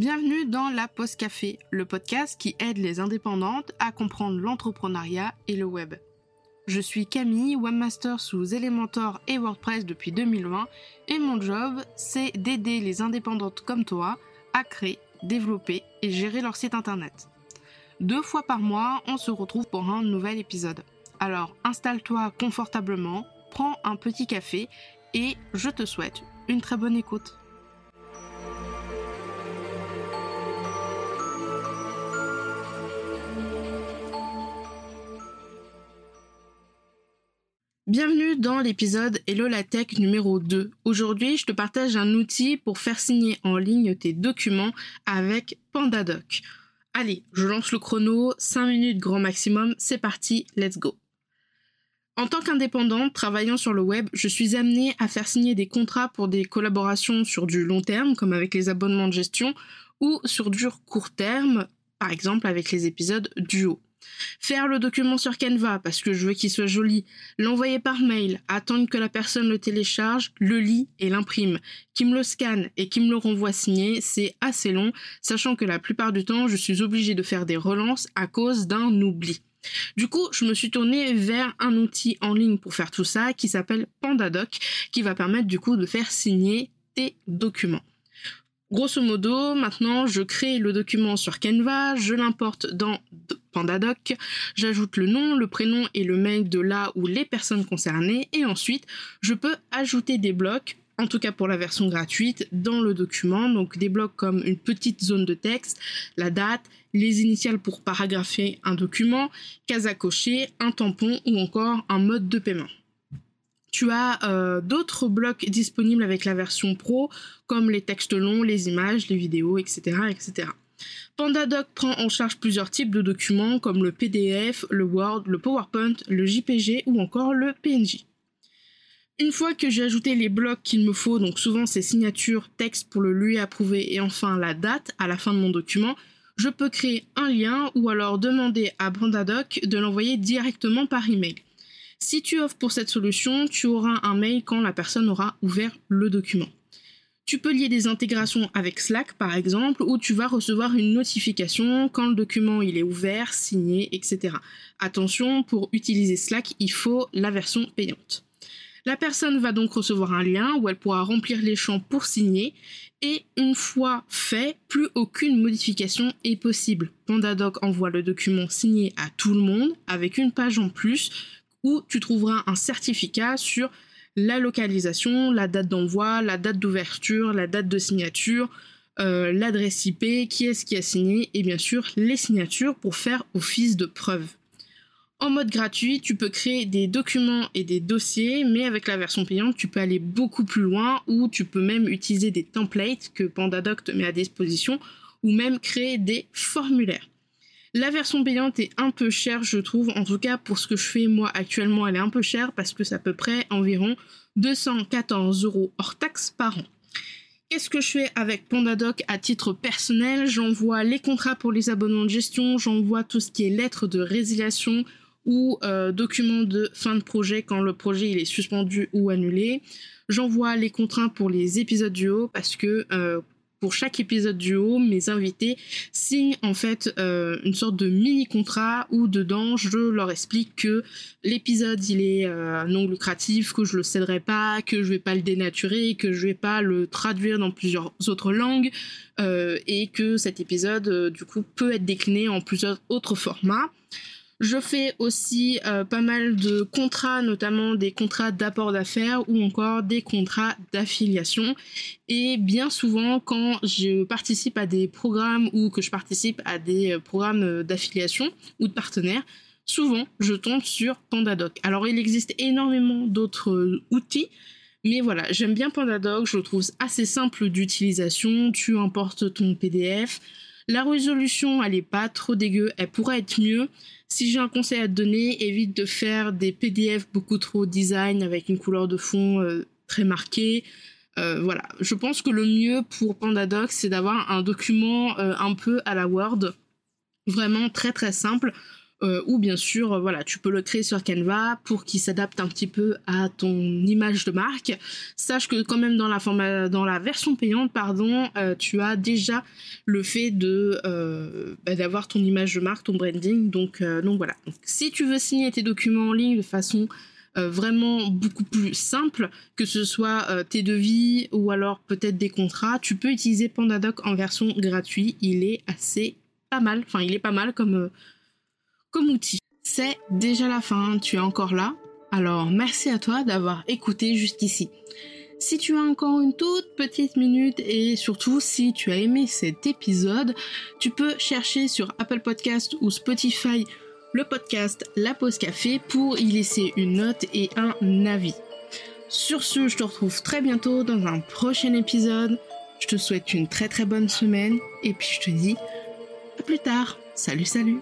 Bienvenue dans la Post Café, le podcast qui aide les indépendantes à comprendre l'entrepreneuriat et le web. Je suis Camille, webmaster sous Elementor et WordPress depuis 2020 et mon job, c'est d'aider les indépendantes comme toi à créer, développer et gérer leur site internet. Deux fois par mois, on se retrouve pour un nouvel épisode. Alors installe-toi confortablement, prends un petit café et je te souhaite une très bonne écoute. Bienvenue dans l'épisode Hello la Tech numéro 2. Aujourd'hui, je te partage un outil pour faire signer en ligne tes documents avec PandaDoc. Allez, je lance le chrono, 5 minutes grand maximum, c'est parti, let's go. En tant qu'indépendante travaillant sur le web, je suis amenée à faire signer des contrats pour des collaborations sur du long terme, comme avec les abonnements de gestion, ou sur du court terme, par exemple avec les épisodes duo. Faire le document sur Canva parce que je veux qu'il soit joli, l'envoyer par mail, attendre que la personne le télécharge, le lit et l'imprime, qui me le scanne et qui me le renvoie signé, c'est assez long, sachant que la plupart du temps, je suis obligée de faire des relances à cause d'un oubli. Du coup, je me suis tournée vers un outil en ligne pour faire tout ça qui s'appelle PandaDoc, qui va permettre du coup de faire signer tes documents. Grosso modo, maintenant, je crée le document sur Canva, je l'importe dans PandaDoc, j'ajoute le nom, le prénom et le mail de là où les personnes concernées, et ensuite, je peux ajouter des blocs, en tout cas pour la version gratuite, dans le document, donc des blocs comme une petite zone de texte, la date, les initiales pour paragrapher un document, case à cocher, un tampon ou encore un mode de paiement. Tu as euh, d'autres blocs disponibles avec la version pro, comme les textes longs, les images, les vidéos, etc. etc. PandaDoc prend en charge plusieurs types de documents comme le PDF, le Word, le PowerPoint, le JPG ou encore le PNG. Une fois que j'ai ajouté les blocs qu'il me faut, donc souvent c'est signature, texte pour le lui approuver et enfin la date à la fin de mon document, je peux créer un lien ou alors demander à PandaDoc de l'envoyer directement par email. Si tu offres pour cette solution, tu auras un mail quand la personne aura ouvert le document. Tu peux lier des intégrations avec Slack par exemple, où tu vas recevoir une notification quand le document est ouvert, signé, etc. Attention, pour utiliser Slack, il faut la version payante. La personne va donc recevoir un lien où elle pourra remplir les champs pour signer et une fois fait, plus aucune modification est possible. PandaDoc envoie le document signé à tout le monde avec une page en plus où tu trouveras un certificat sur la localisation, la date d'envoi, la date d'ouverture, la date de signature, euh, l'adresse IP, qui est-ce qui a signé et bien sûr les signatures pour faire office de preuve. En mode gratuit, tu peux créer des documents et des dossiers, mais avec la version payante, tu peux aller beaucoup plus loin ou tu peux même utiliser des templates que PandaDoc te met à disposition ou même créer des formulaires. La version payante est un peu chère, je trouve. En tout cas, pour ce que je fais moi actuellement, elle est un peu chère parce que c'est à peu près environ 214 euros hors taxes par an. Qu'est-ce que je fais avec PandaDoc à titre personnel? J'envoie les contrats pour les abonnements de gestion, j'envoie tout ce qui est lettres de résiliation ou euh, documents de fin de projet quand le projet est suspendu ou annulé. J'envoie les contrats pour les épisodes du haut parce que euh, pour chaque épisode du haut, mes invités signent en fait euh, une sorte de mini contrat où dedans je leur explique que l'épisode il est euh, non lucratif, que je le céderai pas, que je vais pas le dénaturer, que je vais pas le traduire dans plusieurs autres langues euh, et que cet épisode du coup peut être décliné en plusieurs autres formats. Je fais aussi euh, pas mal de contrats, notamment des contrats d'apport d'affaires ou encore des contrats d'affiliation. Et bien souvent, quand je participe à des programmes ou que je participe à des euh, programmes euh, d'affiliation ou de partenaires, souvent je tombe sur PandaDoc. Alors il existe énormément d'autres outils. Mais voilà, j'aime bien PandaDoc, je le trouve assez simple d'utilisation. Tu importes ton PDF, la résolution, elle est pas trop dégueu, elle pourrait être mieux. Si j'ai un conseil à te donner, évite de faire des PDF beaucoup trop design avec une couleur de fond euh, très marquée. Euh, voilà, je pense que le mieux pour PandaDoc, c'est d'avoir un document euh, un peu à la Word, vraiment très très simple. Euh, ou bien sûr, euh, voilà, tu peux le créer sur Canva pour qu'il s'adapte un petit peu à ton image de marque. Sache que quand même dans la, version payante, pardon, euh, tu as déjà le fait de bah, d'avoir ton image de marque, ton branding. Donc, donc voilà. si tu veux signer tes documents en ligne de façon vraiment beaucoup plus simple, que ce soit tes devis ou alors peut-être des contrats, tu peux utiliser PandaDoc en version gratuite. Il est assez pas mal, enfin il est pas mal comme, comme outil. C'est déjà la fin, tu es encore là Alors merci à toi d'avoir écouté jusqu'ici. Si tu as encore une toute petite minute et surtout si tu as aimé cet épisode, tu peux chercher sur Apple Podcast ou Spotify le podcast La Pause Café pour y laisser une note et un avis. Sur ce, je te retrouve très bientôt dans un prochain épisode. Je te souhaite une très très bonne semaine et puis je te dis à plus tard. Salut salut